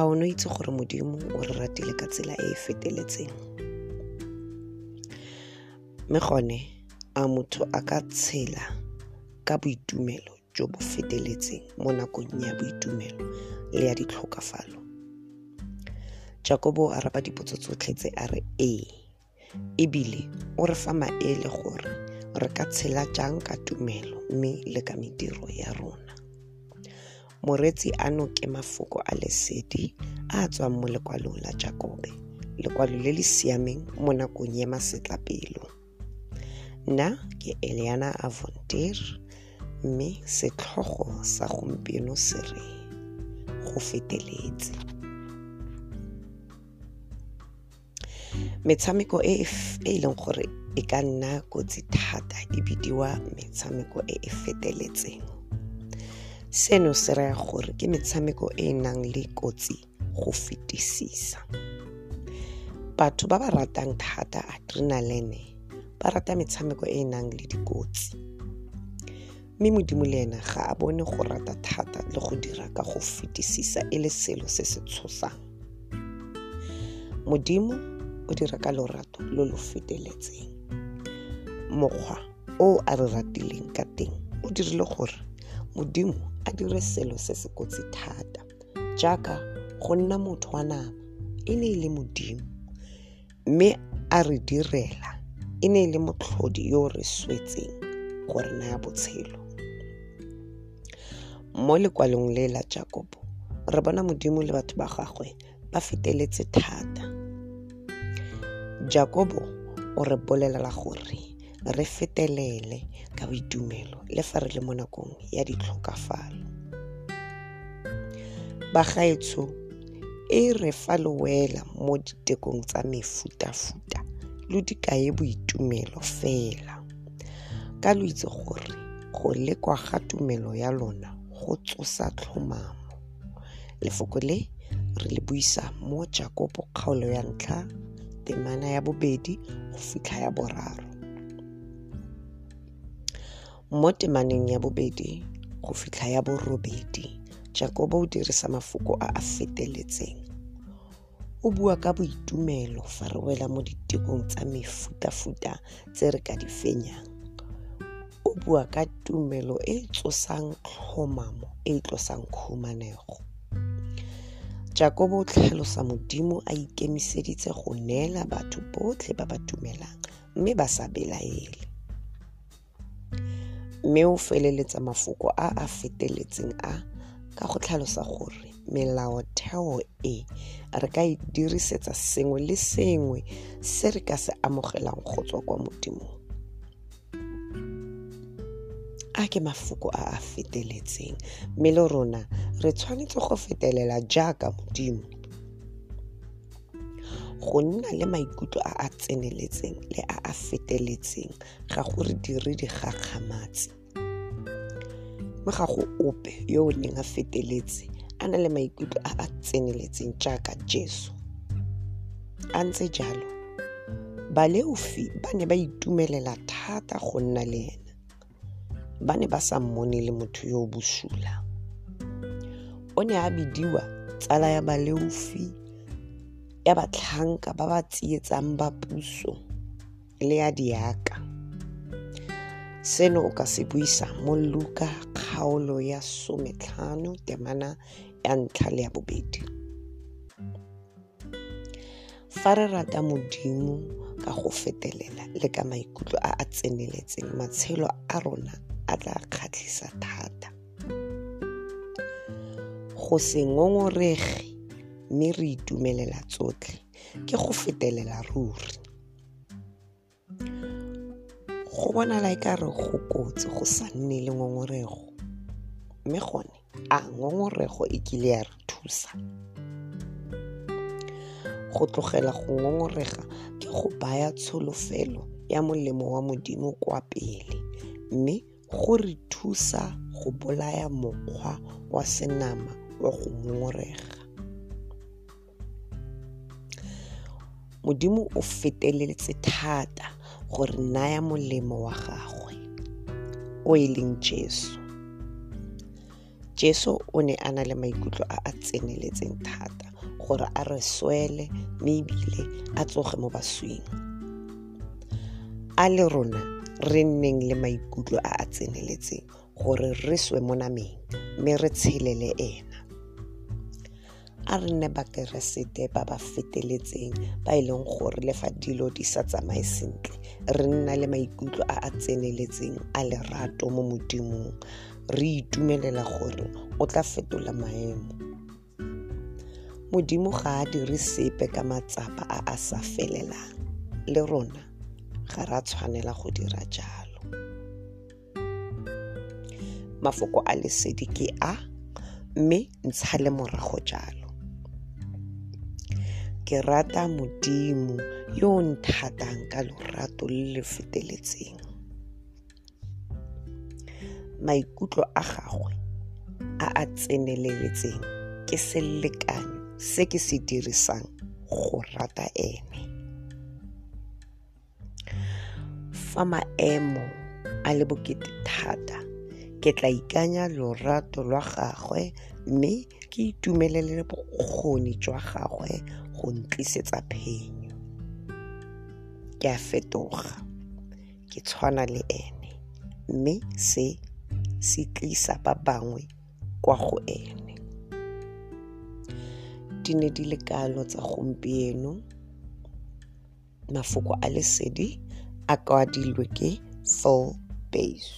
a o no itse gore modimo o re ratile ka tsela e e feteletseng. Mme gone a motho a ka tshela ka boitumelo jo bo feteletseng mo nakong ya boitumelo le ya ditlhokafalo. Jakobo o araba dipotso tsotlhe tse a re ee ebile o re fa maele gore re ka tshela jang ka tumelo mme le ka mediro ya rona moreetsi ano ke mafoko a lesedi a a tswang mo lekwalong la jakobe. Lekwalo le le siameng mo nakong ya masetlapelo. Nna ke eliana avondir mme setlhogo sa gompieno se re go feteletse. Metshameko e e leng gore e ka nna kotsi thata e bidiwa metshameko e e feteletseng seno se raya gore ke metshameko e e nang le kotsi go fetisisa. Batho ba ba ratang thata adrenaline ba rata metshameko e e nang le dikotsi. Mme modimo le ena ga a bone go rata thata le go dira ka go fetisisa e le selo se se tshosang. Modimo o dira ka lorato lo lo feteletseng. Mokgwa o a re ratileng ka teng o dirile gore modimo a dire selo se se kotsi thata jaaka go nna motho wa nama e ne e le modimo. Mme a re direla e ne e le motlhodi yo re swetseng gore naya botshelo. Mo lekwalong le la jakobo re bona modimo le batho ba gagwe ba feteletse thata. Jakobo o re bolelela gore re fetelele ka boitumelo le fa re le mo nakong ya ditlhokafalo. Bagaetsho e re fa lo wela mo ditekong tsa mefutafuta lo dikae boitumelo fela. Ka lo itse gore go lekwa ga tumelo ya lona go tsosa tlhomamo. Lefoko le re le buisa mo jakobo kgaolo ya ntlha temana ya bobedi go fitlha ya boraro mo temaneng ya bobedi go fitlha ya borobedi jakobo o dirisa mafoko a a feteletseng. O bua ka boitumelo fa re wela mo ditekong tsa mefutafuta tse re ka di fenyang. O bua ka tumelo e e tsosang tlhomamo e e tlosang khumanego. Jakobo o tlhalosa modimo a ikemiseditse go neela batho botlhe ba ba dumelang mme ba sa belaele mme o feleletsa mafoko a a feteletseng a ka go tlhalosa gore melaotheo e re ka e dirisetsa sengwe le sengwe se re ka se amogelang go tswa kwa modimong a ke mafoko a a feteletseng mme le rona re tshwanetse go fetelela jaaka modimo. Go nna le maikutlo a a tseneletseng le a a feteletseng ga gore dire digakgamatse mme ga go ope yo o neng a feteletse a na le maikutlo a a tseneletseng jaaka jesu. A ntse jalo baleofi ba ne ba itumelela thata go nna le ena ba ne ba sa mmone le motho yo o bosula o ne a bidiwa tsala ya baleofi ya batlhanka ba ba tsietsang ba puso le ya diaka. Seno o ka se buisa mo luka kgaolo ya sometlhano temana ya ntlha le ya bobedi. Fa re rata modimo ka go fetelela le ka maikutlo a a tseneletseng matshelo a rona a tla kgatlhisa thata. Go se ngongorege mme re itumelela tsotlhe ke go fetelela ruri. Go bonala e ka re go kotsi go sa nne le ngongorego mme gone a ngongorego e kile ya re thusa. Go tlogela go ngongorega ke go baya tsholofelo ya molemo wa modimo kwa pele mme go re thusa go bolaya mokgwa wa senama wa go ngongorega. Modimo o feteletse thata gore naya molemo wa gagwe o e leng jesu jesu o ne a na le maikutlo a a tseneletseng thata gore a re swele mme ebile a tsoge mo baswing. A le rona re nneng le maikutlo a a tseneletseng gore re swe mo nameng mme re tshele le ena. A re nne bakeresete ba ba feteletseng ba e leng gore le fa dilo di sa tsamaye sentle re nna le maikutlo a a tseneletseng a lerato mo modimong re itumelela gore o tla fetola maemo. Modimo ga a dire sepe ka matsapa a a sa felelang le rona ga ra tshwanela go dira jalo. Mafoko a lesedi ke a mme ntsha le morago jalo. Ke rata modimo yo nthatang ka lorato le le feteletseng maikutlo a gagwe a a tseneleletseng ke selekanyo se ke se dirisang go rata ene. Fa maemo a le bokete thata ke tla ikanya lorato lwa gagwe mme ke itumelele bokgoni jwa gagwe go ntlisetsa phenyo. Ke a fetoga ke tshwana le ene mme se se tlisa ba bangwe kwa go ene. Di ne di le kalo tsa gompieno mafoko a lesedi a kwadilwe ke Phil Base